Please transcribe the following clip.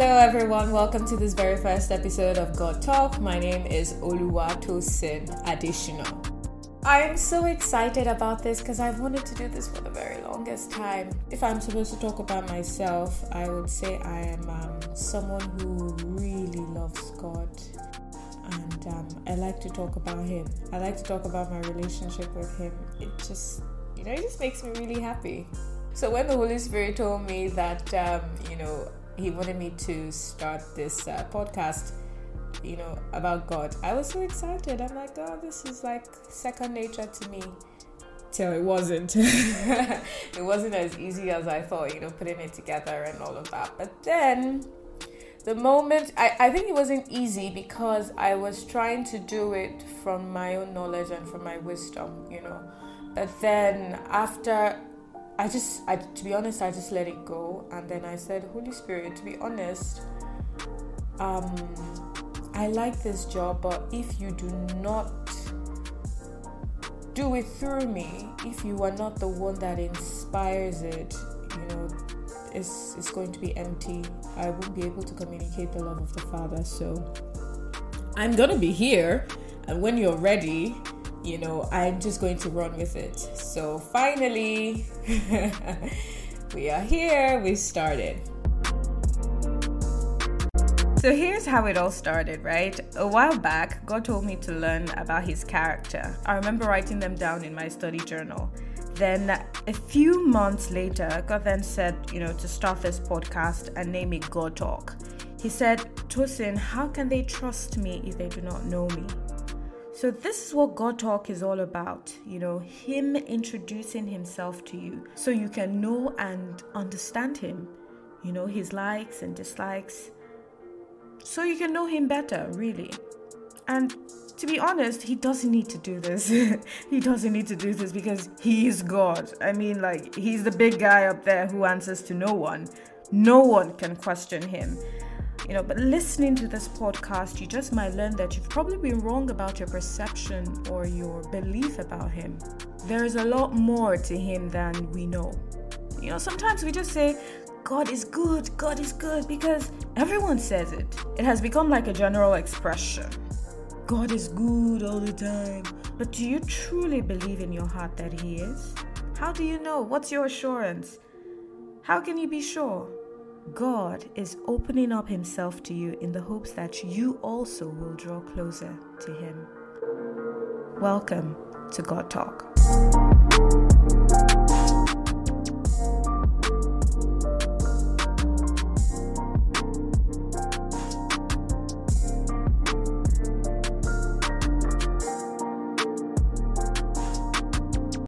Hello, everyone. Welcome to this very first episode of God Talk. My name is Oluwatosin Additional. I am so excited about this because I've wanted to do this for the very longest time. If I'm supposed to talk about myself, I would say I am um, someone who really loves God and um, I like to talk about Him. I like to talk about my relationship with Him. It just, you know, it just makes me really happy. So when the Holy Spirit told me that, um, you know, He wanted me to start this uh, podcast, you know, about God, I was so excited. I'm like, oh, this is like second nature to me. Till it wasn't. it wasn't as easy as I thought, you know, putting it together and all of that. But then the moment I, I think it wasn't easy because I was trying to do it from my own knowledge and from my wisdom, you know. But then after I just, I, to be honest, I just let it go. And then I said, Holy Spirit, to be honest, um, I like this job, but if you do not do it through me, if you are not the one that inspires it, you know, it's, it's going to be empty. I won't be able to communicate the love of the Father. So I'm going to be here. And when you're ready, you know, I'm just going to run with it. So finally, we are here. We started. So here's how it all started, right? A while back, God told me to learn about his character. I remember writing them down in my study journal. Then a few months later, God then said, you know, to start this podcast and name it God Talk. He said, Tosin, how can they trust me if they do not know me? So, this is what God Talk is all about, you know, Him introducing Himself to you so you can know and understand Him, you know, His likes and dislikes, so you can know Him better, really. And to be honest, He doesn't need to do this. he doesn't need to do this because He is God. I mean, like, He's the big guy up there who answers to no one. No one can question Him you know but listening to this podcast you just might learn that you've probably been wrong about your perception or your belief about him. There is a lot more to him than we know. You know sometimes we just say god is good god is good because everyone says it. It has become like a general expression. God is good all the time. But do you truly believe in your heart that he is? How do you know? What's your assurance? How can you be sure God is opening up Himself to you in the hopes that you also will draw closer to Him. Welcome to God Talk.